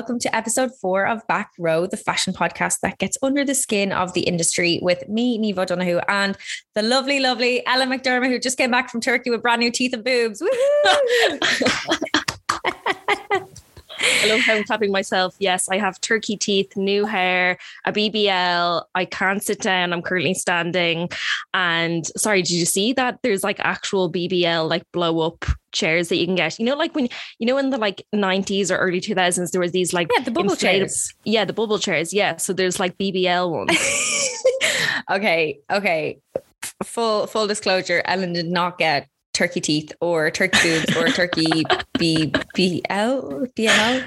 welcome to episode four of Back Row, the fashion podcast that gets under the skin of the industry with me, Niamh O'Donoghue, and the lovely, lovely Ellen McDermott, who just came back from Turkey with brand new teeth and boobs. I love how I'm clapping myself. Yes, I have turkey teeth, new hair, a BBL. I can't sit down. I'm currently standing. And sorry, did you see that? There's like actual BBL, like blow up chairs that you can get. You know, like when you know in the like 90s or early 2000s, there was these like yeah, the bubble chairs. Yeah, the bubble chairs. Yeah. So there's like BBL ones. okay. Okay. Full full disclosure, Ellen did not get turkey teeth or turkey boobs or turkey B B L B L.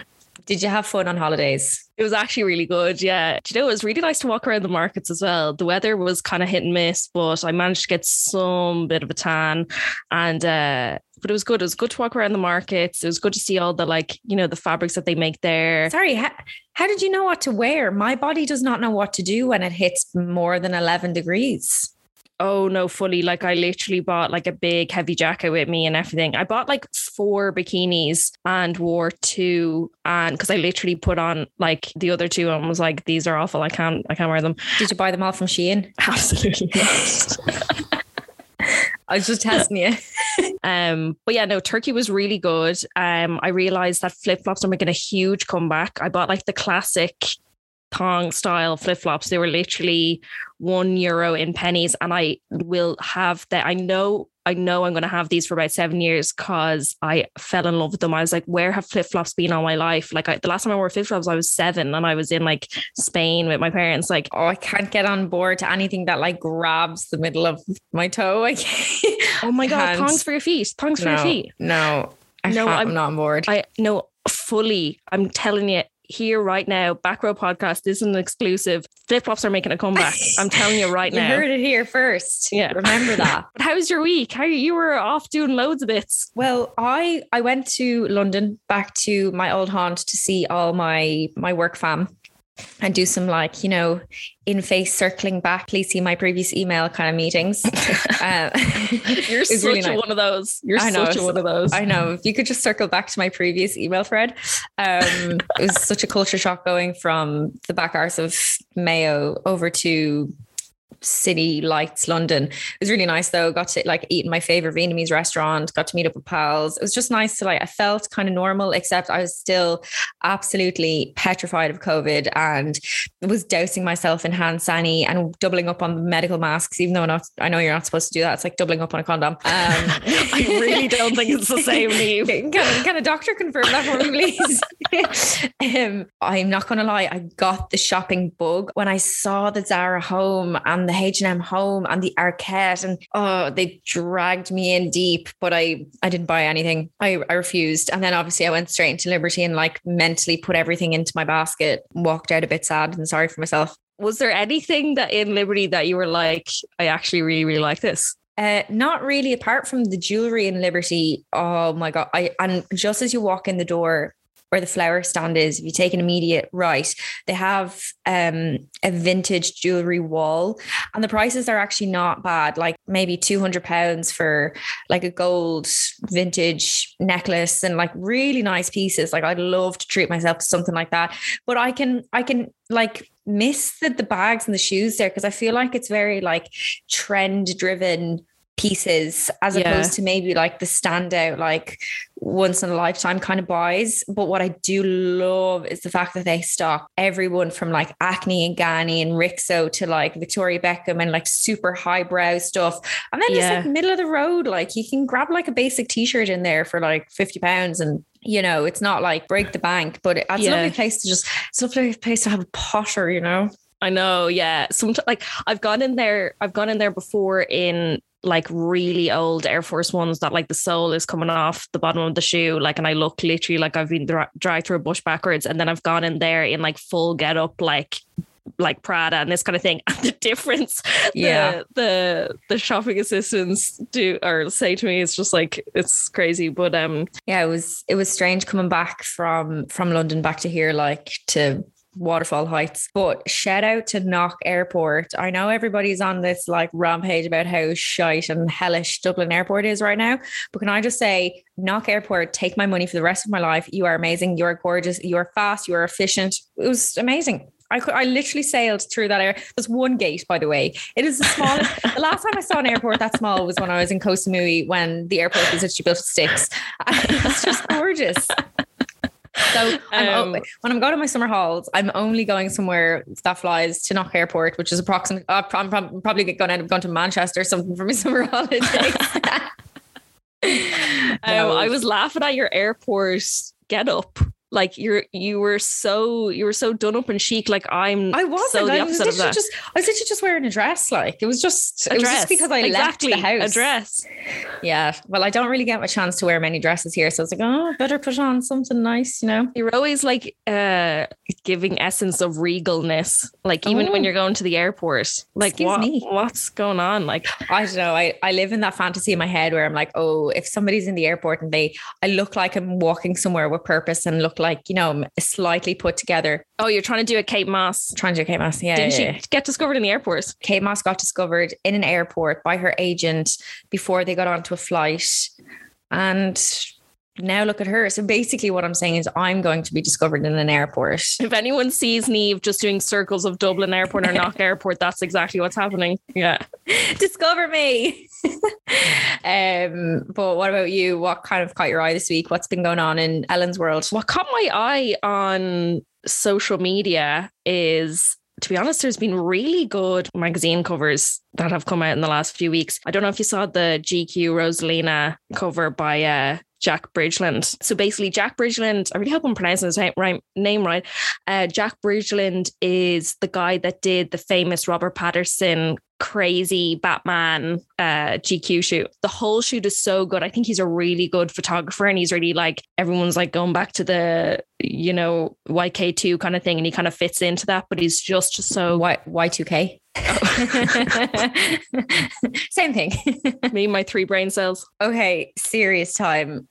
Did you have fun on holidays? It was actually really good. Yeah. Do you know, it was really nice to walk around the markets as well. The weather was kind of hit and miss, but I managed to get some bit of a tan. And, uh, but it was good. It was good to walk around the markets. It was good to see all the, like, you know, the fabrics that they make there. Sorry. How, how did you know what to wear? My body does not know what to do when it hits more than 11 degrees oh no, fully. Like I literally bought like a big heavy jacket with me and everything. I bought like four bikinis and wore two and because I literally put on like the other two and was like, these are awful. I can't I can't wear them. Did you buy them all from Shein? Absolutely not. I was just testing you. um, but yeah, no, Turkey was really good. Um, I realized that flip flops are making a huge comeback. I bought like the classic thong style flip flops. They were literally one euro in pennies, and I will have that. I know, I know, I'm going to have these for about seven years because I fell in love with them. I was like, where have flip flops been all my life? Like I, the last time I wore flip flops, I was seven, and I was in like Spain with my parents. Like, oh, I can't get on board to anything that like grabs the middle of my toe. I can't. Oh my god, thongs for your feet, thongs no, for your feet. No, I no, I'm not on board. I no fully. I'm telling you, here right now. Back Row Podcast this is an exclusive. Flip flops are making a comeback. I'm telling you right you now. You heard it here first. Yeah, remember that. but how was your week? How you were off doing loads of bits? Well, I I went to London back to my old haunt to see all my my work fam and do some like you know in face circling back. Please see my previous email kind of meetings. Uh, you're such really nice. one of those. You're I know, such one of those. I know. If you could just circle back to my previous email thread um, it was such a culture shock going from the back arse of mayo over to city lights London. It was really nice though. Got to like eat in my favorite Vietnamese restaurant, got to meet up with pals. It was just nice to like, I felt kind of normal, except I was still absolutely petrified of COVID and was dousing myself in hand sani and doubling up on medical masks, even though not, I know you're not supposed to do that. It's like doubling up on a condom. Um, I really don't think it's the same, Niamh. Can, can a doctor confirm that for me, please? um, I'm not going to lie. I got the shopping bug when I saw the Zara home and the the H&M home and the Arket and oh they dragged me in deep but I I didn't buy anything I, I refused and then obviously I went straight into Liberty and like mentally put everything into my basket walked out a bit sad and sorry for myself was there anything that in Liberty that you were like I actually really really like this uh, not really apart from the jewelry in Liberty. Oh my god! I and just as you walk in the door, where the flower stand is, if you take an immediate right, they have um, a vintage jewelry wall, and the prices are actually not bad. Like maybe two hundred pounds for like a gold vintage necklace and like really nice pieces. Like I'd love to treat myself to something like that, but I can I can like miss the, the bags and the shoes there because I feel like it's very like trend driven pieces as yeah. opposed to maybe like the standout like once in a lifetime kind of buys but what I do love is the fact that they stock everyone from like Acne and Ganni and Rixo to like Victoria Beckham and like super highbrow stuff and then yeah. it's like middle of the road like you can grab like a basic t-shirt in there for like 50 pounds and you know it's not like break the bank but it's yeah. a lovely place to just it's a lovely place to have a potter you know I know, yeah. Sometimes, like I've gone in there, I've gone in there before in like really old Air Force ones that like the sole is coming off the bottom of the shoe. Like, and I look literally like I've been dra- dragged through a bush backwards. And then I've gone in there in like full get up, like like Prada and this kind of thing. And the difference, yeah, the, the the shopping assistants do or say to me is just like it's crazy. But um, yeah, it was it was strange coming back from from London back to here, like to waterfall heights. But shout out to Knock Airport. I know everybody's on this like rampage about how shite and hellish Dublin Airport is right now. But can I just say, Knock Airport, take my money for the rest of my life. You are amazing. You are gorgeous. You are fast. You are efficient. It was amazing. I, could, I literally sailed through that air. There's one gate, by the way. It is the smallest. the last time I saw an airport that small was when I was in Koh Samui when the airport was actually built of sticks. It's just gorgeous. So I'm, um, when I'm going to my summer halls, I'm only going somewhere that flies to Knock Airport, which is approximately. Uh, I'm probably going to end up going to Manchester or something for my summer holidays. um, I was laughing at your airport get up like you're you were so you were so done up and chic. Like I'm I wasn't. so the I was opposite of that. Just, I was literally just wearing a dress. Like it was just A it was dress. just because I exactly. left the house. A dress. Yeah. Well, I don't really get my chance to wear many dresses here. So I was like, oh, better put on something nice, you know? You're always like uh giving essence of regalness. Like even when Oh. you're going to the airport. Like Excuse what me. what's going on? Like I don't know. I, I live in that fantasy in my head where I'm like, oh, if somebody's in the airport and they, I look like I'm walking somewhere with purpose and look like, you know, slightly put together. oh, you're trying to do a Kate Moss. Trying to do Kate Moss. Yeah. Didn't yeah, she yeah. get discovered in the airport? Kate Moss got discovered in an airport by her agent before they got onto a flight. And now look at her. So basically, what I'm saying is, I'm going to be discovered in an airport. If anyone sees Niamh just doing circles of Dublin Airport or Knock Airport, that's exactly what's happening. Yeah. Discover me. um, but what about you? What kind of caught your eye this week? What's been going on in Ellen's world? What caught my eye on social media is to be honest, there's been really good magazine covers that have come out in the last few weeks. I don't know if you saw the GQ Rosalina cover by uh, Jack Bridgland. So basically, Jack Bridgland, I really hope I'm pronouncing his name right. Uh, Jack Bridgland is the guy that did the famous Robert Pattinson crazy Batman uh, GQ shoot. The whole shoot is so good. I think he's a really good photographer and he's really like everyone's like going back to the you know YK2 kind of thing and he kind of fits into that but he's just so Y Y2K. Same thing. me and my three brain cells. okay, serious time.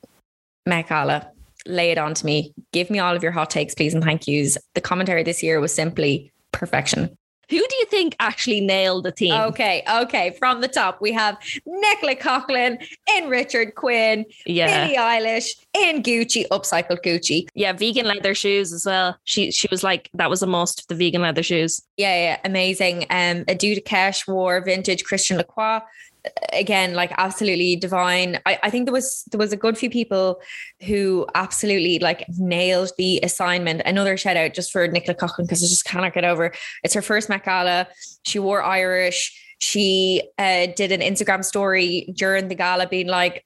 Mekala, lay it on to me. Give me all of your hot takes, please, and thank yous. The commentary this year was simply perfection. Who do you think actually nailed the team? Okay, okay. From the top, we have Nicola Coughlan in Richard Quinn, yeah. Billie Eilish in Gucci, upcycled Gucci. Yeah, vegan leather shoes as well. She she was like that was a must, of the vegan leather shoes. Yeah, yeah, amazing. Um, Adu Cash wore vintage Christian Lacroix. Again, like absolutely divine. I, I think there was there was a good few people who absolutely like nailed the assignment. Another shout out just for Nicola Coughlan because I just cannot get over. It's her first Met Gala. She wore Irish. She uh, did an Instagram story during the gala, being like,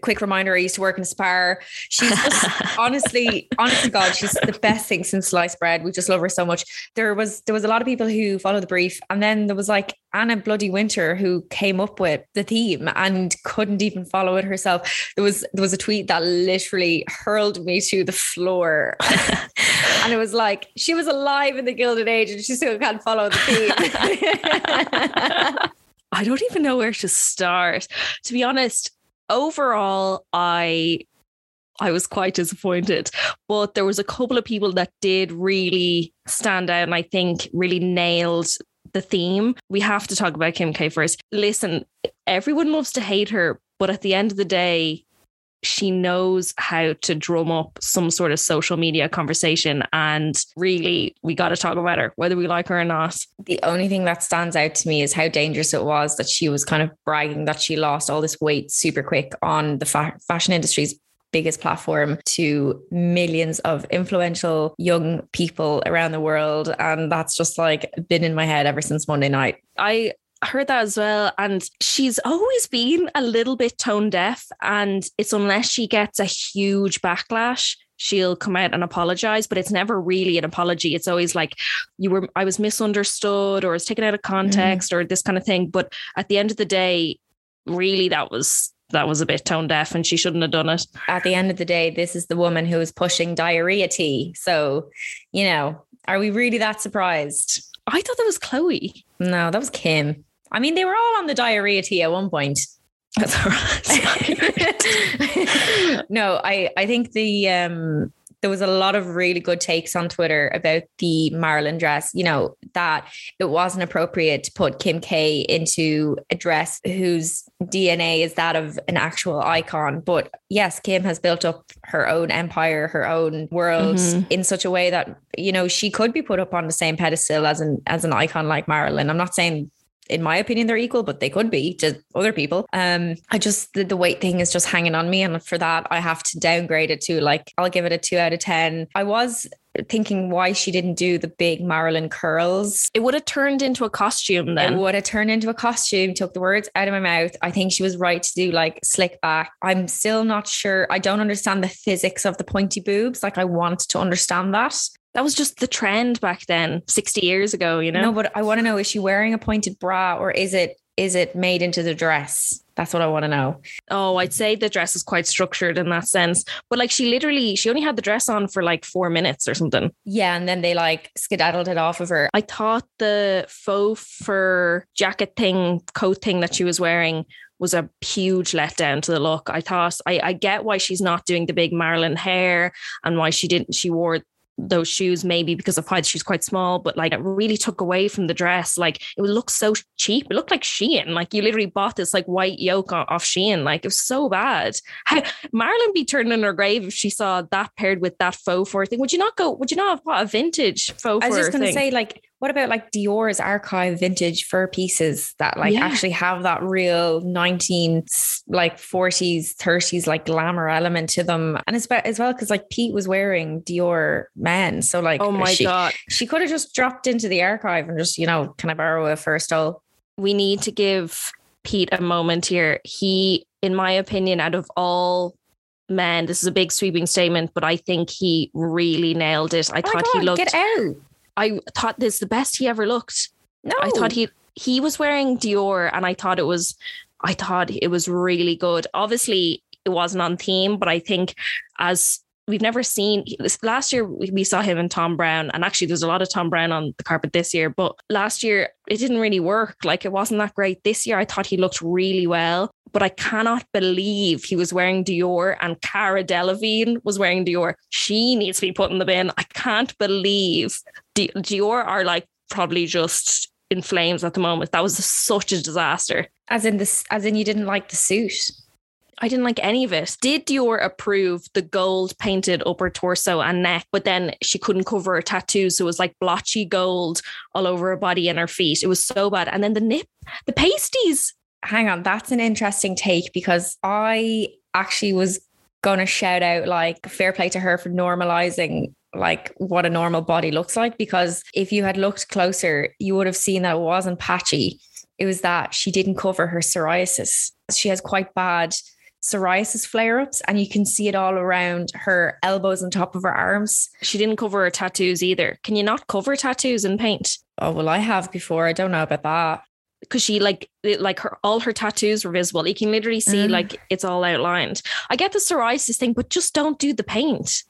quick reminder, I used to work in a spar. She's just honestly, honest to God, she's the best thing since sliced bread. We just love her so much. There was there was a lot of people who followed the brief, and then there was like Anna Bloody Wintour who came up with the theme and couldn't even follow it herself. There was there was a tweet that literally hurled me to the floor. and it was like she was alive in the Gilded Age and she still can't follow the theme. I don't even know where to start. To be honest, overall, I I was quite disappointed. But there was a couple of people that did really stand out and I think really nailed the theme. We have to talk about Kim K first. Listen, everyone loves to hate her, but at the end of the day, she knows how to drum up some sort of social media conversation. And really, we got to talk about her, whether we like her or not. the only thing that stands out to me is how dangerous it was that she was kind of bragging that she lost all this weight super quick on the fa- fashion industry's biggest platform to millions of influential young people around the world and that's just like been in my head ever since Monday night. I heard that as well. And she's always been a little bit tone deaf. And it's unless she gets a huge backlash, she'll come out and apologize. But it's never really an apology. It's always like, you were, I was misunderstood or I was taken out of context mm. or this kind of thing. But at the end of the day, really, that was. That was a bit tone deaf and she shouldn't have done it. At the end of the day, this is the woman who is pushing diarrhea tea. So, you know, are we really that surprised? I thought that was Khloé. No, that was Kim. I mean, they were all on the diarrhea tea at one point. That's all right. no, I I think the um there was a lot of really good takes on Twitter about the Marilyn dress, you know, that it wasn't appropriate to put Kim K into a dress whose DNA is that of an actual icon. But yes, Kim has built up her own empire, her own world mm-hmm. in such a way that, you know, she could be put up on the same pedestal as an as an icon like Marilyn. I'm not saying in my opinion, they're equal, but they could be to other people. Um, I just the, the weight thing is just hanging on me, and for that, I have to downgrade it to like I'll give it a two out of ten. I was thinking why she didn't do the big Marilyn curls. It would have turned into a costume then. It would have turned into a costume, took the words out of my mouth. I think she was right to do like slick back. I'm still not sure. I don't understand the physics of the pointy boobs. Like I want to understand that that was just the trend back then 60 years ago you know? No but i want to know is she wearing a pointed bra or is it is it made into the dress? That's what i want to know. Oh i'd say the dress is quite structured in that sense. But like she literally she only had the dress on for like four minutes or something. Yeah and then they like skedaddled it off of her. I thought the faux fur jacket thing coat thing that she was wearing was a huge letdown to the look. I thought I, I get why she's not doing the big Marilyn hair and why she didn't she wore those shoes maybe because of height she's quite small but like it really took away from the dress. Like it would look so cheap. It looked like Shein. Like you literally bought this like white yoke off Shein. Like it was so bad. How Marilyn be turning in her grave if she saw that paired with that faux fur thing. Would you not go would you not have bought a vintage faux fur I was just going to say like what about like Dior's archive vintage fur pieces that like yeah. actually have that real 19 like 40s 30s like glamour element to them? And it's as well because like Pete was wearing Dior men so like oh my she, god. she could have just dropped into the archive and just you know kind of borrow a first stole we need to give Pete a moment here. He in my opinion out of all men this is a big sweeping statement but I think he really nailed it. I oh thought God, he looked get out I thought this the best he ever looked. No, I thought he he was wearing Dior, and I thought it was I thought it was really good. Obviously, it wasn't on theme, but I think as we've never seen last year we saw him and Thom Browne and actually there's a lot of Thom Browne on the carpet this year but last year it didn't really work. Like it wasn't that great. This year I thought he looked really well but I cannot believe he was wearing Dior and Cara Delevingne was wearing Dior. She needs to be put in the bin. I can't believe Dior are like probably just in flames at the moment. That was such a disaster. As in this as in you didn't like the suit I didn't like any of it. Did Dior approve the gold painted upper torso and neck, but then she couldn't cover her tattoos. So it was like blotchy gold all over her body and her feet. It was so bad. And then the nip, the pasties. Hang on, that's an interesting take because I actually was going to shout out like fair play to her for normalizing like what a normal body looks like because if you had looked closer you would have seen that it wasn't patchy it was that she didn't cover her psoriasis she has quite bad psoriasis flare ups, and you can see it all around her elbows and top of her arms. She didn't cover her tattoos either. Can you not cover tattoos in paint? Oh, well, I have before. I don't know about that. Because she like like her all her tattoos were visible. You can literally see mm. like it's all outlined. I get the psoriasis thing, but just don't do the paint.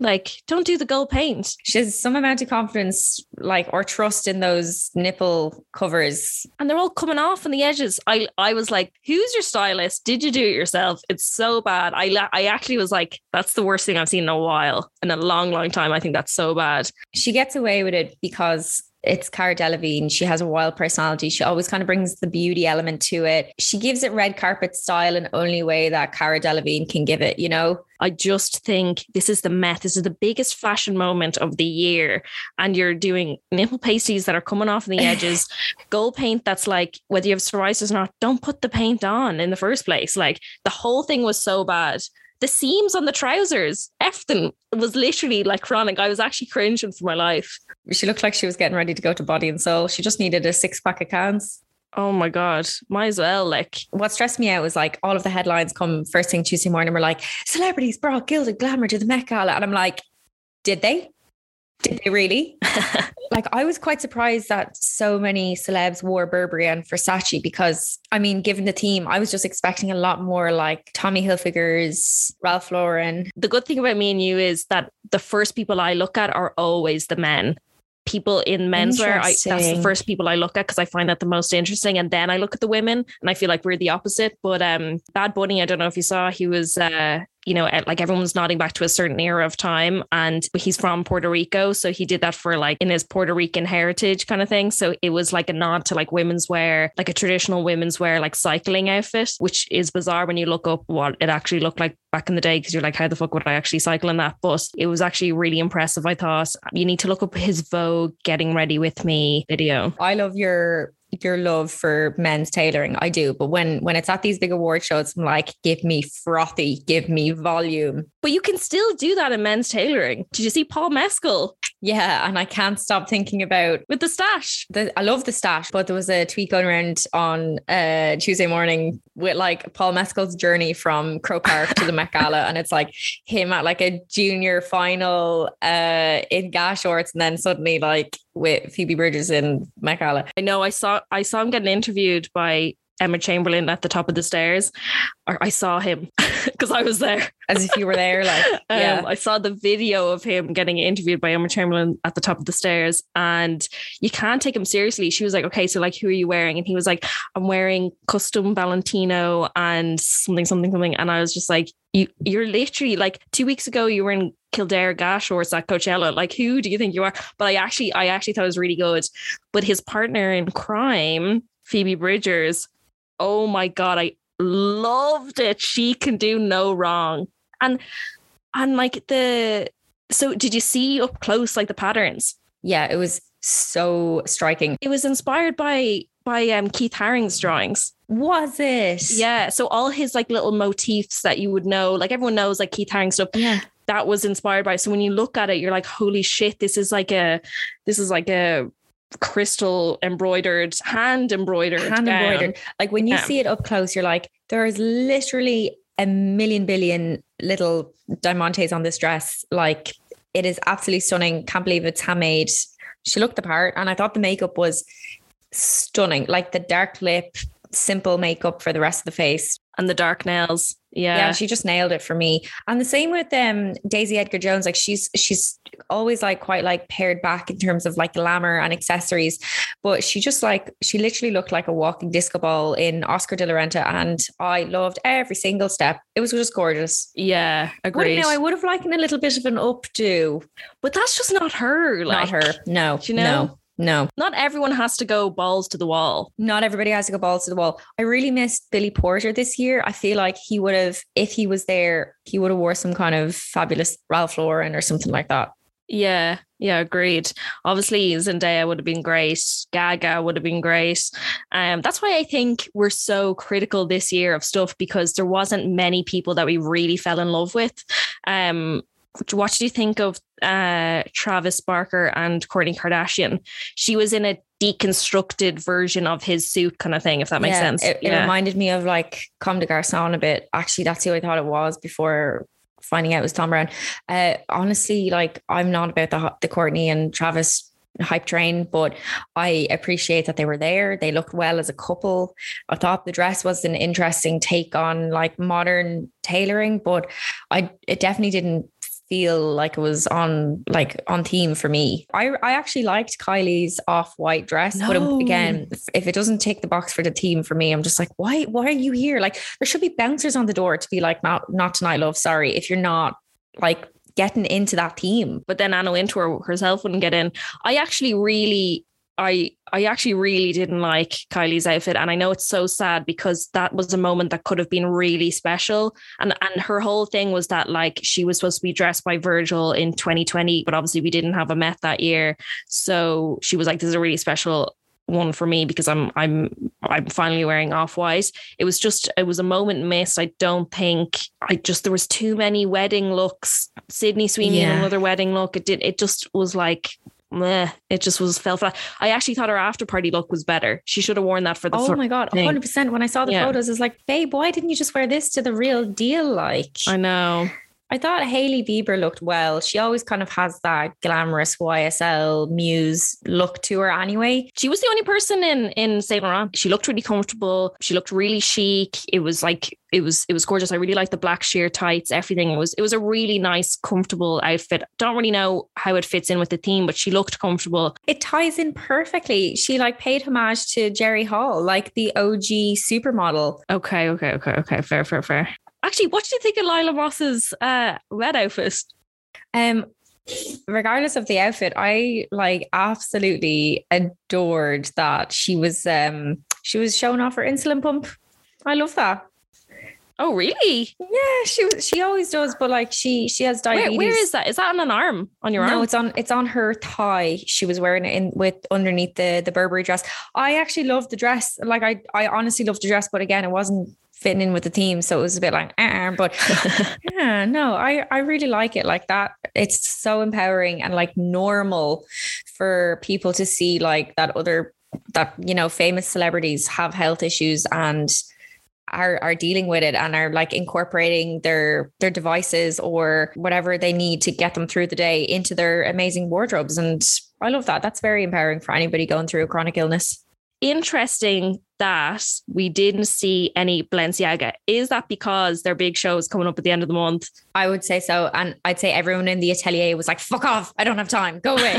Like, don't do the gold paint. She has some amount of confidence, like, or trust in those nipple covers. And they're all coming off on the edges. I I was like, who's your stylist? Did you do it yourself? It's so bad. I I actually was like, that's the worst thing I've seen in a while. In a long, long time. I think that's so bad. She gets away with it because it's Cara Delevingne. She has a wild personality. She always kind of brings the beauty element to it. She gives it red carpet style in only way that Cara Delevingne can give it, you know? I just think this is the Met. This is the biggest fashion moment of the year. And you're doing nipple pasties that are coming off the edges, gold paint that's like, whether you have psoriasis or not, don't put the paint on in the first place. Like the whole thing was so bad the seams on the trousers, Efton was literally like chronic. I was actually cringing for my life. She looked like she was getting ready to go to Body and Soul. She just needed a six pack of cans. Oh my God. Might as well. Like, what stressed me out was like all of the headlines come first thing Tuesday morning. We're like, celebrities brought gilded glamour to the Met Gala. And I'm like, did they? Did they really? like, I was quite surprised that so many celebs wore Burberry and Versace because, I mean, given the theme, I was just expecting a lot more like Tommy Hilfiger's, Ralph Lauren. The good thing about me and you is that the first people I look at are always the men people in menswear. I, that's the first people I look at because I find that the most interesting. And then I look at the women and I feel like we're the opposite. But um, Bad Bunny, I don't know if you saw, he was uh, you know, like everyone's nodding back to a certain era of time. And he's from Puerto Rico. So he did that for like in his Puerto Rican heritage kind of thing. So it was like a nod to like women's wear, like a traditional women's wear, like cycling outfit, which is bizarre when you look up what it actually looked like back in the day because you're like, how the fuck would I actually cycle in that? But it was actually really impressive. I thought you need to look up his Vogue getting ready with me video. I love your your love for men's tailoring. I do. But when when it's at these big award shows, I'm like, give me frothy, give me volume. But you can still do that in men's tailoring. Did you see Paul Mescal? Yeah, and I can't stop thinking about with the stash. The, I love the stash, but there was a tweet going around on uh, Tuesday morning with like Paul Mescal's journey from Croke Park to the Met Gala, and it's like him at like a junior final uh, in GAA shorts, and then suddenly like with Phoebe Bridgers in Met Gala. I know I saw I saw him getting interviewed by Emma Chamberlain at the top of the stairs. Or I saw him because I was there. As if you were there, like yeah. Um, I saw the video of him getting interviewed by Emma Chamberlain at the top of the stairs, and you can't take him seriously. She was like, "Okay, so like, who are you wearing?" And he was like, "I'm wearing custom Valentino and something, something, something." And I was just like, "You, you're literally like two weeks ago, you were in Kildare GAA shorts at Coachella. Like, who do you think you are?" But I actually, I actually thought it was really good. But his partner in crime, Phoebe Bridgers, oh my god, I loved it. She can do no wrong. And and like the so did you see up close like the patterns? Yeah, it was so striking. It was inspired by by um Keith Haring's drawings. Was it? Yeah. So all his like little motifs that you would know, like everyone knows like Keith Haring stuff. Yeah. That was inspired by. So when you look at it, you're like, holy shit, this is like a this is like a crystal embroidered, hand embroidered, hand embroidered. Um, like when you yeah. see it up close, you're like, there is literally a million billion little diamantes on this dress. Like it is absolutely stunning. Can't believe it's handmade. She looked the part, and I thought the makeup was stunning. Like the dark lip, simple makeup for the rest of the face, and the dark nails. Yeah. Yeah, she just nailed it for me. And the same with um Daisy Edgar Jones. Like she's she's always like quite like pared back in terms of like glamour and accessories. But she just like she literally looked like a walking disco ball in Oscar de la Renta. And I loved every single step. It was just gorgeous. Yeah, agreed. Now I would have liked a little bit of an updo. But that's just not her. Like, not her. No. You know? No. No. Not everyone has to go balls to the wall. Not everybody has to go balls to the wall. I really missed Billy Porter this year. I feel like he would have, if he was there, he would have wore some kind of fabulous Ralph Lauren or something like that. Yeah, yeah, agreed. Obviously, Zendaya would have been great. Gaga would have been great. Um, that's why I think we're so critical this year of stuff because there wasn't many people that we really fell in love with. Um, what do you think of uh, Travis Barker and Kourtney Kardashian? She was in a deconstructed version of his suit, kind of thing, if that makes yeah, sense. It, yeah. it reminded me of like Comme des Garçons a bit. Actually, that's who I thought it was before finding out it was Thom Browne. Uh, honestly, like I'm not about the the Kourtney and Travis hype train, but I appreciate that they were there. They looked well as a couple. I thought the dress was an interesting take on like modern tailoring, but I it definitely didn't feel like it was on like on theme for me. I I actually liked Kylie's off white dress, no. but again, if it doesn't tick the box for the theme for me, I'm just like, why why are you here? Like there should be bouncers on the door to be like, not not tonight, love. Sorry, if you're not like getting into that team. But then Anna Wintour herself wouldn't get in. I actually really I I actually really didn't like Kylie's outfit and I know it's so sad because that was a moment that could have been really special and and her whole thing was that like she was supposed to be dressed by Virgil in 2020 but obviously we didn't have a Met that year so she was like this is a really special one for me because I'm I'm I'm finally wearing off white. It was just it was a moment missed. I don't think I just there was too many wedding looks. Sydney Sweeney yeah. another wedding look. It did it just was like meh, it just was fell flat. I actually thought her after party look was better. She should have worn that for the. Oh my god, hundred percent. When I saw the yeah. photos, I was like, babe, why didn't you just wear this to the real deal? Like, I know. I thought Hailey Bieber looked well. She always kind of has that glamorous YSL muse look to her anyway. She was the only person in in Saint Laurent. She looked really comfortable. She looked really chic. It was like it was it was gorgeous. I really liked the black sheer tights, everything. It was it was a really nice, comfortable outfit. Don't really know how it fits in with the theme, but she looked comfortable. It ties in perfectly. She like paid homage to Jerry Hall, like the OG supermodel. Okay, okay, okay, okay. Fair, fair, fair. Actually, what do you think of Lila Moss's uh, red outfit? Um, regardless of the outfit, I like absolutely adored that she was um she was showing off her insulin pump. I love that. Oh, really? Yeah, she she always does, but like she she has diabetes. Where, where is that? Is that on an arm? On your no, arm? No, it's on it's on her thigh. She was wearing it in with underneath the the Burberry dress. I actually love the dress. Like I I honestly love the dress, but again, it wasn't fitting in with the theme, so it was a bit like, uh, but yeah, no, I I really like it like that. It's so empowering and like normal for people to see like that other that you know famous celebrities have health issues and are are dealing with it and are like incorporating their their devices or whatever they need to get them through the day into their amazing wardrobes and I love that that's very empowering for anybody going through a chronic illness interesting that we didn't see any Balenciaga. Is that because their big show is coming up at the end of the month? I would say so. And I'd say everyone in the atelier was like, fuck off. I don't have time. Go away.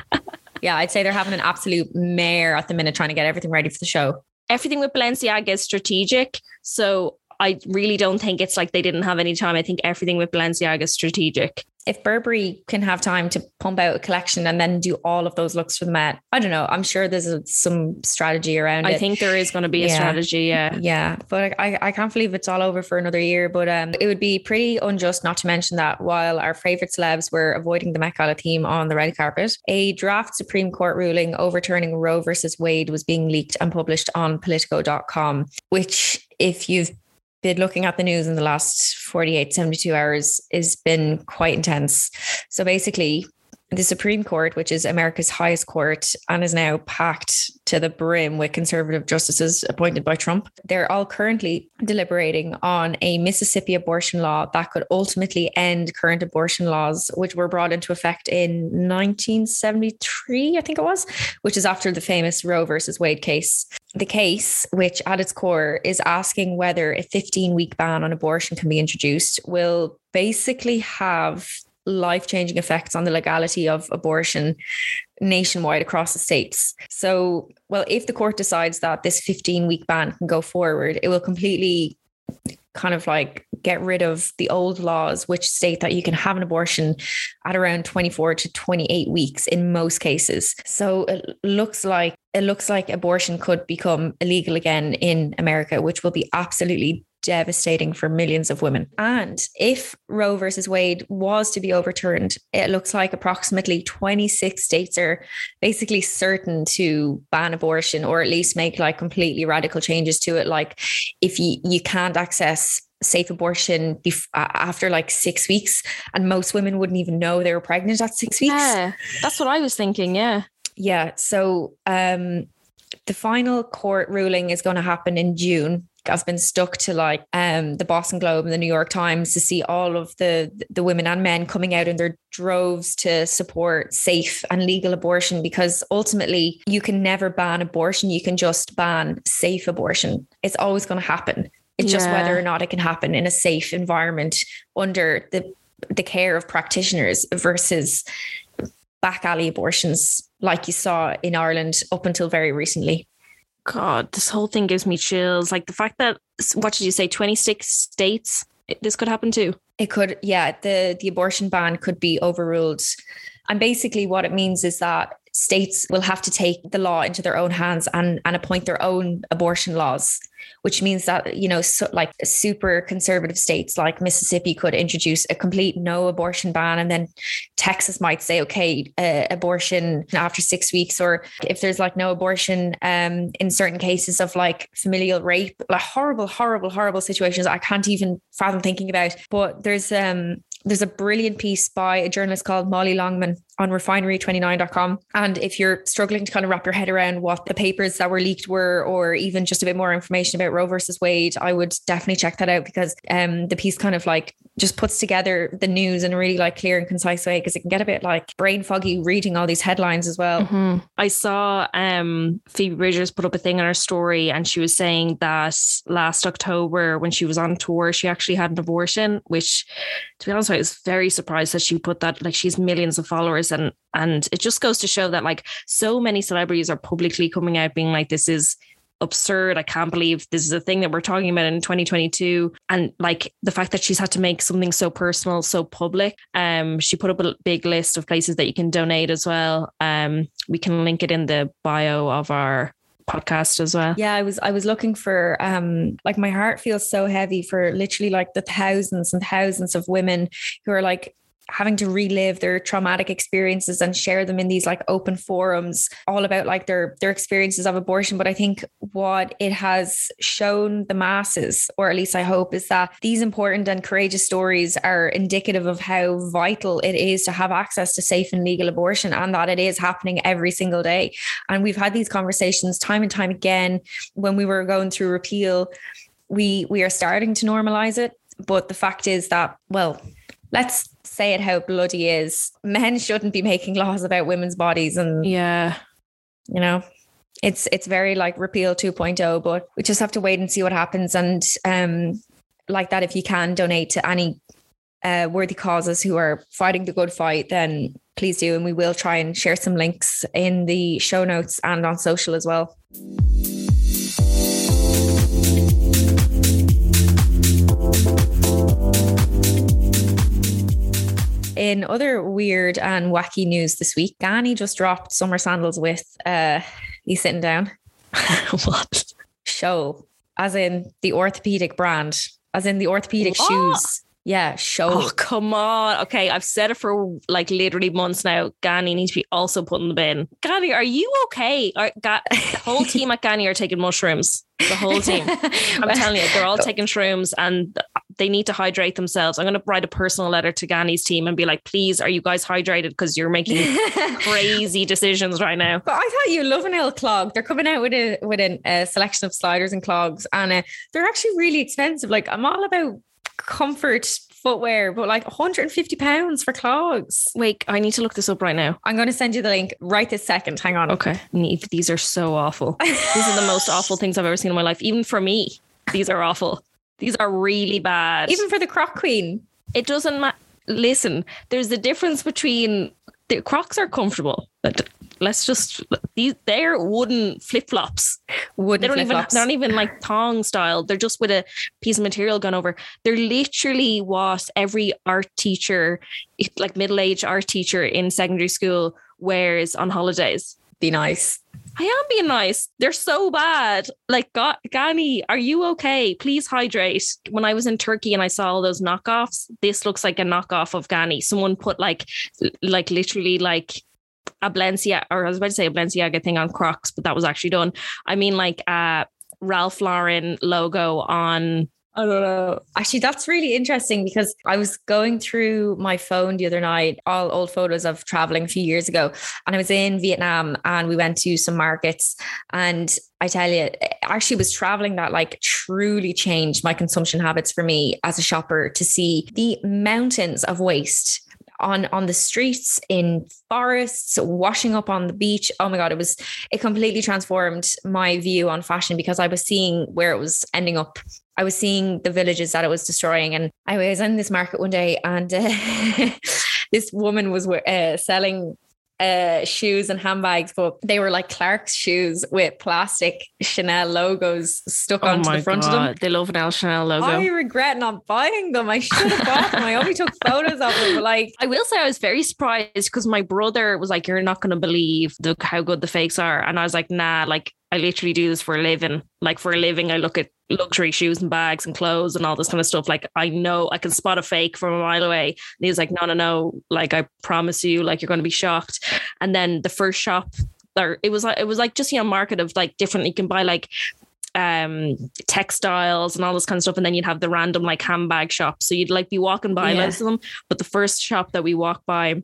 yeah, I'd say they're having an absolute mare at the minute trying to get everything ready for the show everything with Balenciaga is strategic. So I really don't think it's like they didn't have any time. I think everything with Balenciaga is strategic if Burberry can have time to pump out a collection and then do all of those looks for the Met, I don't know. I'm sure there's a, some strategy around I it. I think there is going to be a strategy. Yeah. Yeah. But I, I can't believe it's all over for another year. But um, it would be pretty unjust not to mention that while our favorite celebs were avoiding the Met Gala theme on the red carpet, a draft Supreme Court ruling overturning Roe versus Wade was being leaked and published on politico.com, which if you've been looking at the news in the last 48, 72 hours has been quite intense. So basically, the Supreme Court, which is America's highest court and is now packed to the brim with conservative justices appointed by Trump, they're all currently deliberating on a Mississippi abortion law that could ultimately end current abortion laws, which were brought into effect in 1973, I think it was, which is after the famous Roe versus Wade case. The case, which at its core is asking whether a 15 week ban on abortion can be introduced, will basically have life changing effects on the legality of abortion nationwide across the states. So, well, if the court decides that this 15 week ban can go forward, it will completely kind of like get rid of the old laws which state that you can have an abortion at around 24 to 28 weeks in most cases. So it looks like it looks like abortion could become illegal again in America which will be absolutely devastating for millions of women. And if Roe versus Wade was to be overturned, it looks like approximately 26 states are basically certain to ban abortion or at least make like completely radical changes to it. Like if you, you can't access safe abortion bef- after like six weeks, and most women wouldn't even know they were pregnant at six weeks. Yeah, that's what I was thinking. Yeah. Yeah. So, um, the final court ruling is going to happen in June I've been stuck to like um, the Boston Globe and the New York Times to see all of the the women and men coming out in their droves to support safe and legal abortion because ultimately you can never ban abortion. You can just ban safe abortion. It's always going to happen. It's yeah. just whether or not it can happen in a safe environment under the the care of practitioners versus back alley abortions like you saw in Ireland up until very recently. God, this whole thing gives me chills. Like the fact that what did you say, 26 states this could happen too. It could, yeah. The the abortion ban could be overruled. And basically what it means is that states will have to take the law into their own hands and, and appoint their own abortion laws, which means that, you know, so like super conservative states like Mississippi could introduce a complete no abortion ban. And then Texas might say, okay, uh, abortion after six weeks, or if there's like no abortion um, in certain cases of like familial rape, like horrible, horrible, horrible situations I can't even fathom thinking about. But there's um there's a brilliant piece by a journalist called Molly Longman on refinery29.com. And if you're struggling to kind of wrap your head around what the papers that were leaked were, or even just a bit more information about Roe versus Wade, I would definitely check that out because um, the piece kind of like just puts together the news in a really like clear and concise way because it can get a bit like brain foggy reading all these headlines as well. Mm-hmm. I saw um, Phoebe Bridgers put up a thing in her story and she was saying that last October when she was on tour, she actually had an abortion, which to be honest, I was very surprised that she put that like she's millions of followers and and it just goes to show that like so many celebrities are publicly coming out being like this is absurd. I can't believe this is a thing that we're talking about in 2022. And like the fact that she's had to make something so personal, so public. Um, she put up a big list of places that you can donate as well. Um, we can link it in the bio of our podcast as well. Yeah, I was I was looking for um like my heart feels so heavy for literally like the thousands and thousands of women who are like having to relive their traumatic experiences and share them in these like open forums all about like their their experiences of abortion. But i think what it has shown the masses or at least i hope is that these important and courageous stories are indicative of how vital it is to have access to safe and legal abortion and that it is happening every single day. And we've had these conversations time and time again when we were going through repeal. We we are starting to normalize it but the fact is that well let's say it how bloody is. Men shouldn't be making laws about women's bodies and yeah, you know, it's it's very like repeal 2.0, but we just have to wait and see what happens. And um, like that, if you can donate to any uh, worthy causes who are fighting the good fight, then please do, and we will try and share some links in the show notes and on social as well. In other weird and wacky news this week, Ganni just dropped summer sandals with uh he's sitting down. what? Scholl. As in the orthopedic brand. As in the orthopedic what? shoes. Yeah, Scholl. Oh, come on. Okay, I've said it for like literally months now. Ganni needs to be also put in the bin. Ganni, are you okay? Are, Ga- the whole team at Ganni are taking mushrooms. The whole team. I'm telling you, they're all taking shrooms and they need to hydrate themselves. I'm going to write a personal letter to Ganni's team and be like, please, are you guys hydrated? Because you're making crazy decisions right now. But I thought you love an L clog. They're coming out with a with a, selection of sliders and clogs, and uh, they're actually really expensive. Like I'm all about comfort footwear, but like 150 pounds for clogs. Wait, I need to look this up right now. I'm going to send you the link right this second. Hang on. Okay. These are so awful. these are the most awful things I've ever seen in my life. Even for me, these are awful. These are really bad. Even for the Croc Queen. It doesn't matter. Listen, there's a difference between the Crocs are comfortable. But let's just these they're wooden flip flops. Wooden they don't even they're not even like thong style. They're just with a piece of material gone over. They're literally what every art teacher, like middle aged art teacher in secondary school, wears on holidays. Be nice. I am being nice. They're so bad. Like, Ganni, are you okay? Please hydrate. When I was in Turkey and I saw all those knockoffs, this looks like a knockoff of Ganni. Someone put like, like literally like a Balenciaga, or I was about to say a Balenciaga thing on Crocs, but that was actually done. I mean, like a Ralph Lauren logo on I don't know. Actually, that's really interesting because I was going through my phone the other night, all old photos of traveling a few years ago. And I was in Vietnam and we went to some markets. And I tell you, actually was traveling that like truly changed my consumption habits for me as a shopper to see the mountains of waste on on the streets in forests washing up on the beach oh my god it was it completely transformed my view on fashion because i was seeing where it was ending up I was seeing the villages that it was destroying. And I was in this market one day and uh, this woman was uh, selling uh, shoes and handbags, but they were like Clark's shoes with plastic Chanel logos stuck oh onto the front God. of them. They love an L Chanel logo. I regret not buying them. I should have bought them. I only took photos of them. But like, I will say, I was very surprised because my brother was like, "You're not going to believe the how good the fakes are," and I was like, "Nah, like I literally do this for a living. Like for a living, I look at luxury shoes and bags and clothes and all this kind of stuff. Like I know I can spot a fake from a mile away. And he's like, no, no, no. Like I promise you, like you're going to be shocked. And then the first shop there, it was like it was like just you know market of like different. You can buy like um textiles and all this kind of stuff and then you'd have the random like handbag shop so you'd like be walking by yeah. lots of them but the first shop that we walked by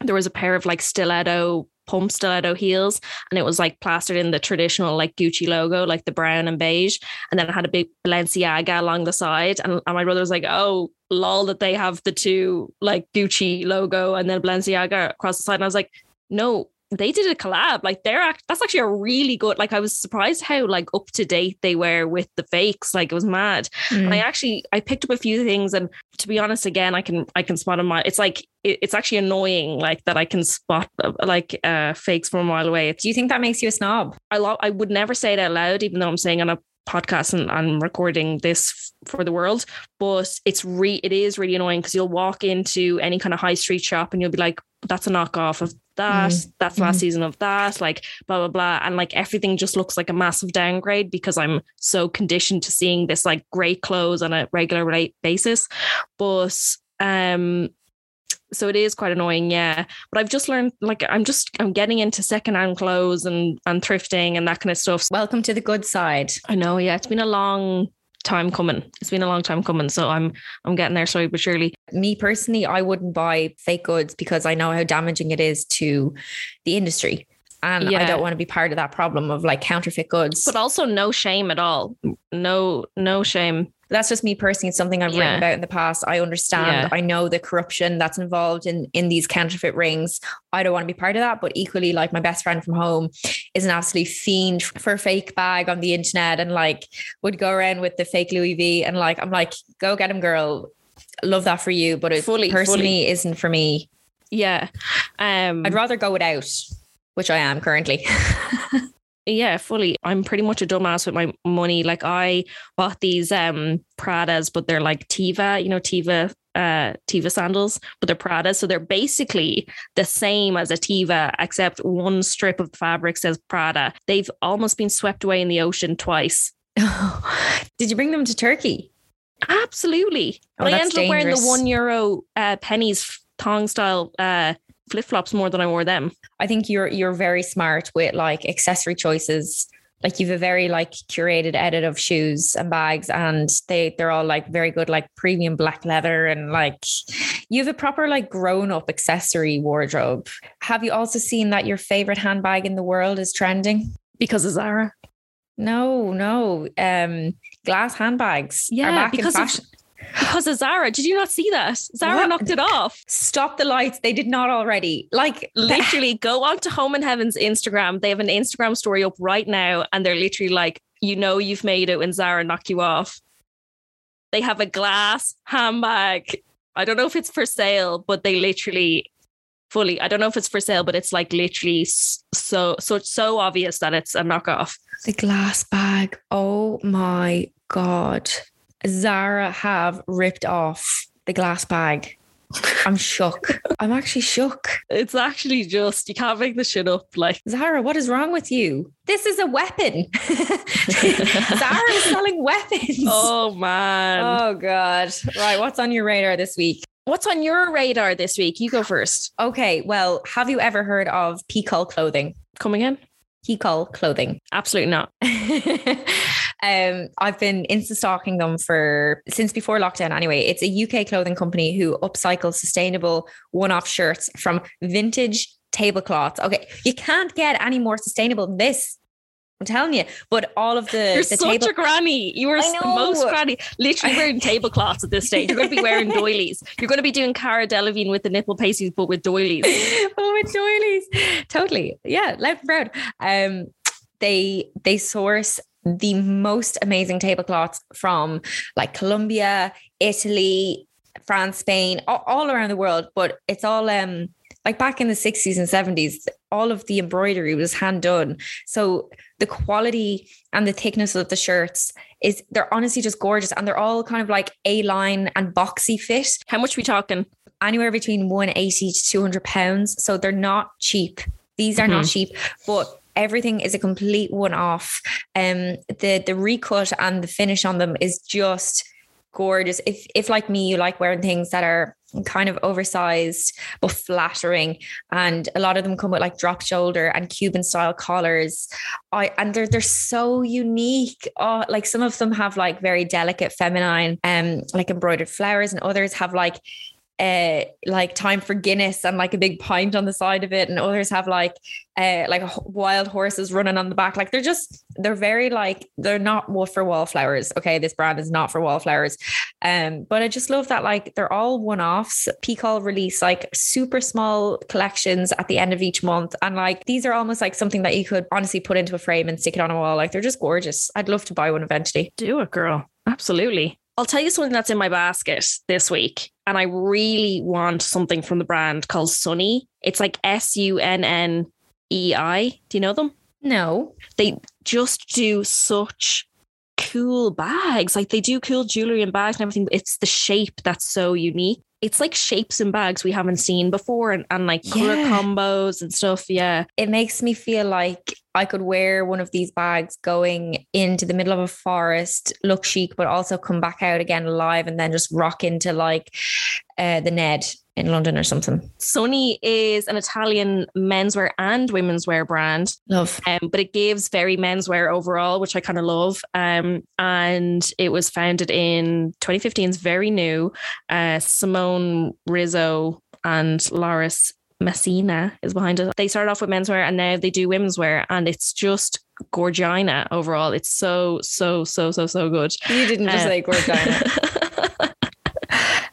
there was a pair of like stiletto pump stiletto heels and it was like plastered in the traditional like Gucci logo, like the brown and beige. And then it had a big Balenciaga along the side. And, and my brother was like, oh, lol, that they have the two like Gucci logo and then Balenciaga across the side. And I was like, no, they did a collab. Like they're act- that's actually a really good. Like I was surprised how like up to date they were with the fakes. Like it was mad. Mm. And I actually I picked up a few things, and to be honest, again I can I can spot them. It's like it, it's actually annoying like that I can spot like uh fakes from a mile away. Do you think that makes you a snob? I love. I would never say it out loud, even though I'm saying on a podcast and I'm recording this for the world. But it's re it is really annoying because you'll walk into any kind of high street shop and you'll be like, that's a knockoff of that. Mm. That's last mm. season of that. Like blah blah blah. And like everything just looks like a massive downgrade because I'm so conditioned to seeing this like great clothes on a regular basis. But um so it is quite annoying yeah. But i've just learned like i'm just i'm getting into secondhand clothes and and thrifting and that kind of stuff. Welcome to the good side. I know yeah it's been a long time coming. It's been a long time coming so i'm i'm getting there slowly but surely. Me personally i wouldn't buy fake goods because i know how damaging it is to the industry. And yeah. I don't want to be part of that problem of like counterfeit goods. But also no shame at all. No, no shame that's just me personally. It's something I've yeah. written about in the past. I understand. Yeah. I know the corruption that's involved in in these counterfeit rings. I don't want to be part of that. But equally, like my best friend from home is an absolute fiend for a fake bag on the internet and like would go around with the fake Louis V. And like I'm like, go get him, girl. Love that for you, but it fully, personally fully. isn't for me. Yeah, um, I'd rather go without, which I am currently. yeah, fully. I'm pretty much a dumbass with my money. Like I bought these um Pradas, but they're like Tiva, you know, Tiva uh Teva sandals, but they're Prada. So they're basically the same as a Teva, except one strip of the fabric says Prada. They've almost been swept away in the ocean twice. Did you bring them to Turkey? Absolutely. Oh, I ended up wearing the one euro uh, pennies thong style uh flip flops more than I wore them. I think you're you're very smart with like accessory choices. Like you've a very like curated edit of shoes and bags, and they they're all like very good, like premium black leather, and like you have a proper like grown up accessory wardrobe. Have you also seen that your favorite handbag in the world is trending because of Zara? No, no. Um, glass handbags. Yeah, because of Oh, because of Zara. Did you not see that? Zara what? knocked it off. Stop the lights. They did not already. Like literally go onto Home and Heaven's Instagram. They have an Instagram story up right now and they're literally like, you know you've made it when Zara knocked you off. They have a glass handbag. I don't know if it's for sale, but they literally fully I don't know if it's for sale, but it's like literally so so so obvious that it's a knockoff. The glass bag. Oh my god. Zara have ripped off the glass bag. I'm shook. I'm actually shook. It's actually just you can't make the shit up. Like Zara, what is wrong with you? This is a weapon. Zara is selling weapons. Oh man. Oh god. Right. What's on your radar this week? What's on your radar this week? You go first. Okay. Well, have you ever heard of Peacock clothing? Come again? Peacock clothing. Absolutely not. Um, I've been insta stalking them for since before lockdown. Anyway, it's a UK clothing company who upcycles sustainable one-off shirts from vintage tablecloths. Okay, you can't get any more sustainable than this. I'm telling you. But all of the you're the such table- a granny. You are the most granny. Literally wearing tablecloths at this stage. You're going to be wearing doilies. You're going to be doing Cara Delevingne with the nipple pasties, but with doilies. but with doilies, totally. Yeah, loud and proud. Um, they they source the most amazing tablecloths from like Colombia, Italy, France, Spain, all, all, around the world. But it's all um like back in the 60s and 70s, all of the embroidery was hand done. So the quality and the thickness of the shirts is they're honestly just gorgeous. And they're all kind of like A line and boxy fit. How much we talking? Anywhere between 180 to 200 pounds. So they're not cheap. These are mm-hmm. not cheap, but everything is a complete one off. Um, the the recut and the finish on them is just gorgeous. If if like me, you like wearing things that are kind of oversized but flattering and a lot of them come with like drop shoulder and cuban style collars i and they're they're so unique oh like some of them have like very delicate feminine um like embroidered flowers and others have like uh, like time for Guinness and like a big pint on the side of it, and others have like uh, like wild horses running on the back. Like they're just they're very like they're not for wallflowers. Okay, this brand is not for wallflowers. Um, but I just love that like they're all one offs. Pikol release like super small collections at the end of each month, and like these are almost like something that you could honestly put into a frame and stick it on a wall. Like they're just gorgeous. I'd love to buy one eventually. Do it, girl. Absolutely. I'll tell you something that's in my basket this week. And I really want something from the brand called Sunnei. It's like S U N N E I. Do you know them? No. They just do such cool bags. Like they do cool jewelry and bags and everything. It's the shape that's so unique. It's like shapes and bags we haven't seen before and, and like color yeah. combos and stuff. Yeah. It makes me feel like I could wear one of these bags going into the middle of a forest, look chic, but also come back out again alive and then just rock into like uh, the Ned in London or something. Sunnei is an Italian menswear and women's wear brand. Love. Um, but it gives very menswear overall, which I kind of love. Um, and it was founded in 2015. It's very new. Uh, Simone Rizzo and Loris Messina is behind it. They started off with menswear and now they do women's wear, and it's just gorgina overall. It's so, so, so, so, so good. You didn't just uh, say gorgina.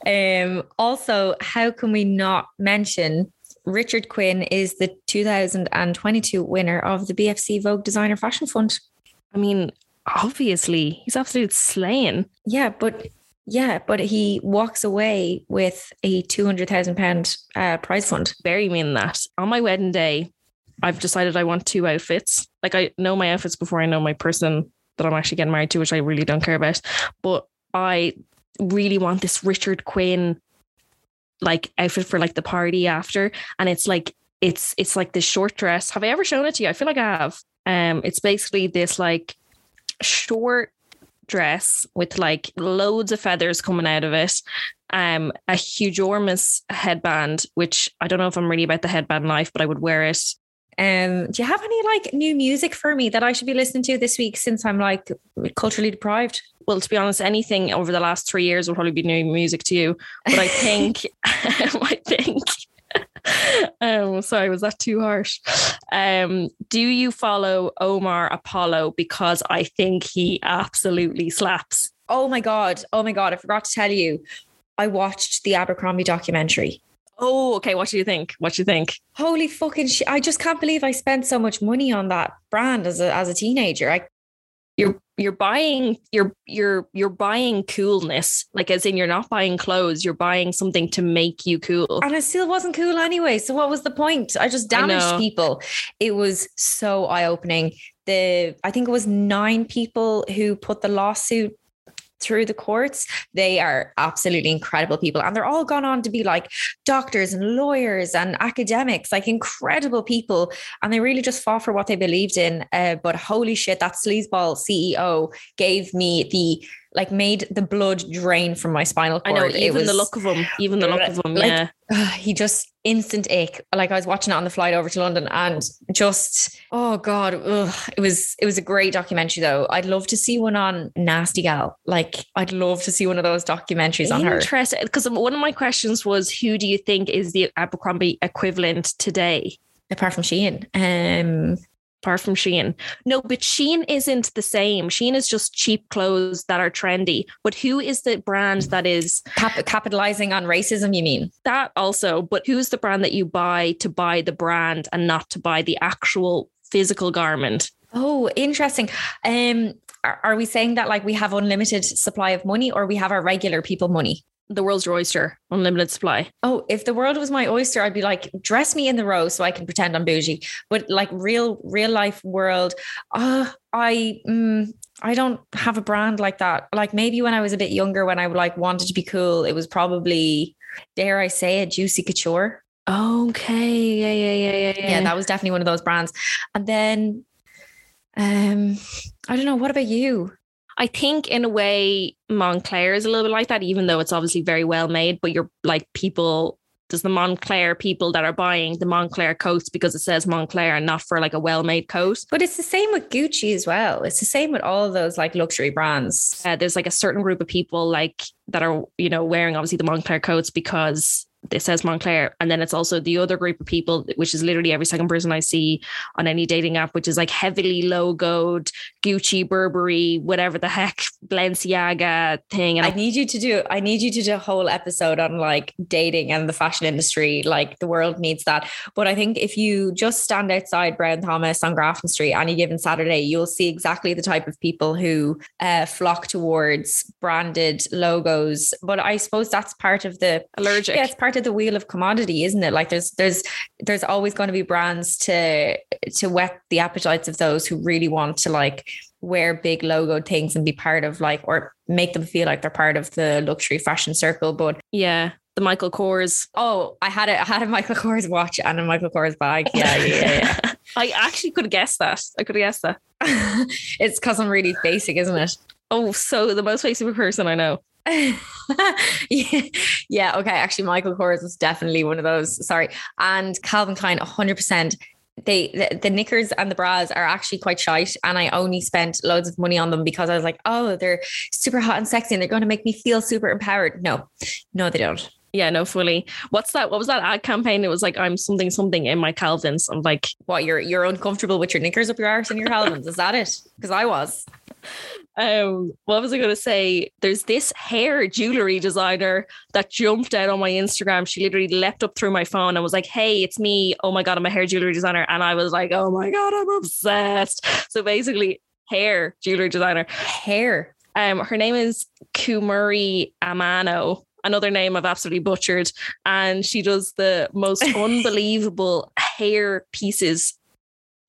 um, also, how can we not mention Richard Quinn is the 2022 winner of the BFC Vogue Designer Fashion Fund? I mean, obviously, he's absolutely slaying. Yeah, but yeah, but he walks away with a two hundred thousand pound uh, prize fund. Bury me in that. On my wedding day, I've decided I want two outfits. Like I know my outfits before I know my person that I'm actually getting married to, which I really don't care about. But I really want this Richard Quinn like outfit for like the party after, and it's like it's it's like this short dress. Have I ever shown it to you? I feel like I have. Um, it's basically this like short dress with like loads of feathers coming out of it. Um, a hugormous headband, which I don't know if I'm really about the headband life, but I would wear it. Um, do you have any like new music for me that I should be listening to this week since I'm like culturally deprived? Well, to be honest, anything over the last three years will probably be new music to you. But I think, I think um, sorry, was that too harsh? Um, do you follow Omar Apollo? Because I think he absolutely slaps. Oh my God. Oh my God. I forgot to tell you. I watched the Abercrombie documentary. Oh, okay. What do you think? What do you think? Holy fucking shit. I just can't believe I spent so much money on that brand as a as a teenager. I you're you're buying you're you're you're buying coolness like as in you're not buying clothes you're buying something to make you cool and it still wasn't cool anyway so what was the point i just damaged I people it was so eye-opening the i think it was nine people who put the lawsuit through the courts. They are absolutely incredible people. And they're all gone on to be like doctors and lawyers and academics, like incredible people. And they really just fought for what they believed in. Uh, but holy shit, that sleazeball CEO gave me the like made the blood drain from my spinal cord. I know, even was, the look of him, even the look of him, like, yeah. Uh, he just instant ache. Like I was watching it on the flight over to London, and just oh god, ugh, it was it was a great documentary though. I'd love to see one on Nasty Gal. Like I'd love to see one of those documentaries on her. Interesting, because one of my questions was, who do you think is the Abercrombie equivalent today? Apart from Shein, um, apart from Shein. No, but Shein isn't the same. Shein is just cheap clothes that are trendy. But who is the brand that is Cap- capitalizing on racism? You mean that also? But who's the brand that you buy to buy the brand and not to buy the actual physical garment? Oh, interesting. Um, are, are we saying that like we have unlimited supply of money, or we have our regular people money? The world's your oyster, unlimited supply. Oh, if the world was my oyster, I'd be like, dress me in the rose so I can pretend I'm bougie. But like real, real life world, uh, I, mm, I don't have a brand like that. Like maybe when I was a bit younger, when I like wanted to be cool, it was probably, dare I say it, Juicy Couture. Okay, yeah, yeah, yeah, yeah, yeah. Yeah, that was definitely one of those brands. And then, um, I don't know. What about you? I think in a way Moncler is a little bit like that, even though it's obviously very well made, but you're like people there's the Moncler people that are buying the Moncler coats because it says Moncler and not for like a well-made coat. But it's the same with Gucci as well. It's the same with all those like luxury brands. Uh, there's like a certain group of people like that are you know wearing obviously the Moncler coats because it says Moncler. And then it's also the other group of people, which is literally every second person I see on any dating app, which is like heavily logoed Gucci, Burberry, whatever the heck, Balenciaga thing. And I need you to do, I need you to do a whole episode on like dating and the fashion industry. Like the world needs that. But I think if you just stand outside Brown Thomas on Grafton Street any given Saturday, you'll see exactly the type of people who uh, flock towards branded logos. But I suppose that's part of the allergic. Yeah, it's part of the wheel of commodity, isn't it? Like there's there's there's always going to be brands to to whet the appetites of those who really want to like wear big logo things and be part of like or make them feel like they're part of the luxury fashion circle. But yeah, the Michael Kors. Oh, I had a I had a Michael Kors watch and a Michael Kors bag. Yeah, yeah, yeah. I actually could have guessed that. I could have guessed that. it's because I'm really basic, isn't it? Oh, so the most basic person I know. yeah, yeah. Okay. Actually, Michael Kors was definitely one of those. Sorry. And Calvin Klein, 100%. They the, the, knickers and the bras are actually quite shite, and I only spent loads of money on them because I was like, oh, they're super hot and sexy, and they're going to make me feel super empowered. No, no, they don't. Yeah, no, fully. What's that? What was that ad campaign? It was like I'm something something in my Calvins. I'm like, what? You're you're uncomfortable with your knickers up your arse and your Calvins? Is that it? Because I was. Um, what was I going to say? There's this hair jewelry designer that jumped out on my Instagram. She literally leapt up through my phone and was like, "Hey, it's me! Oh my god, I'm a hair jewelry designer!" And I was like, "Oh my god, I'm obsessed!" So basically, hair jewelry designer, hair. Um, her name is Kumari Amano. Another name I've absolutely butchered, and she does the most unbelievable hair pieces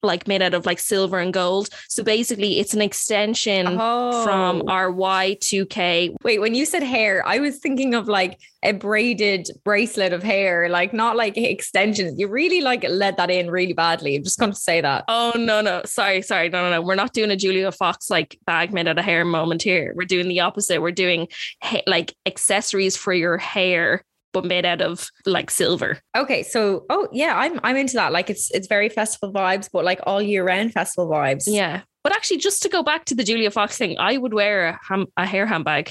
like made out of like silver and gold. So basically, it's an extension oh. from our Y2K. Wait, when you said hair, I was thinking of like a braided bracelet of hair, like not like extensions. You really like led that in really badly. I'm just going to say that. Oh, no, no. Sorry, sorry. No, no, no. We're not doing a Julia Fox like bag made out of hair moment here. We're doing the opposite. We're doing ha- like accessories for your hair but made out of like silver. Okay, so oh yeah, I'm I'm into that. Like it's it's very festival vibes, but like all year round festival vibes. Yeah, but actually, just to go back to the Julia Fox thing, I would wear a, ham- a hair handbag.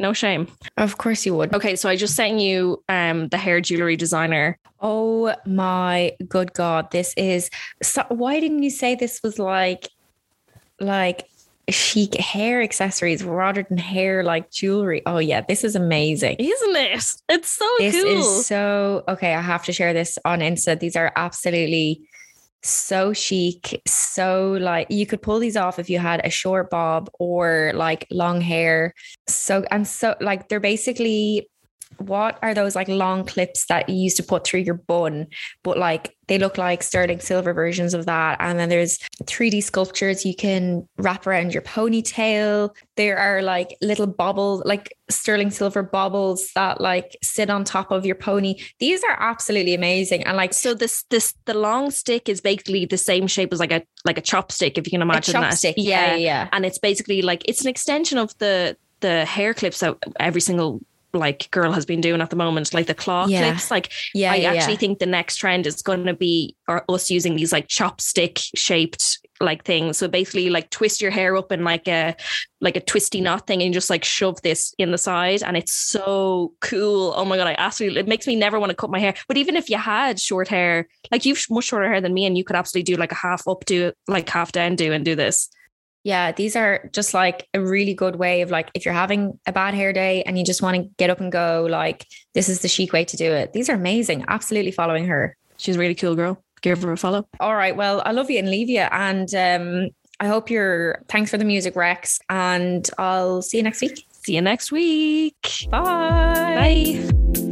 No shame. Of course you would. Okay, so I just sent you um the hair jewelry designer. Oh my good god, this is so why didn't you say this was like like chic hair accessories rather than hair like jewelry. Oh yeah, this is amazing. Isn't it? It's so this cool. is so okay. I have to share this on Insta. These are absolutely so chic, so like you could pull these off if you had a short bob or like long hair. So and so like they're basically what are those like long clips that you used to put through your bun but like they look like sterling silver versions of that. And then there's 3d sculptures you can wrap around your ponytail. There are like little bobbles like sterling silver bobbles that like sit on top of your pony. These are absolutely amazing. And like so this this the long stick is basically the same shape as like a like a chopstick if you can imagine a chopstick, that yeah yeah. And it's basically like it's an extension of the the hair clips that every single like girl has been doing at the moment, like the claw yeah. clips. Like, yeah, I yeah, actually yeah. think the next trend is going to be or us using these like chopstick shaped like things. So basically, like twist your hair up in like a like a twisty knot thing, and just like shove this in the side, and it's so cool. Oh my god, I absolutely it makes me never want to cut my hair. But even if you had short hair, like you've much shorter hair than me, and you could absolutely do like a half up do like half down do and do this. Yeah, these are just like a really good way of like if you're having a bad hair day and you just want to get up and go, like this is the chic way to do it. These are amazing. Absolutely following her. She's a really cool girl. Give her a follow. All right. Well, I love you and leave you. And um, I hope you're thanks for the music, recs. And I'll see you next week. See you next week. Bye. Bye.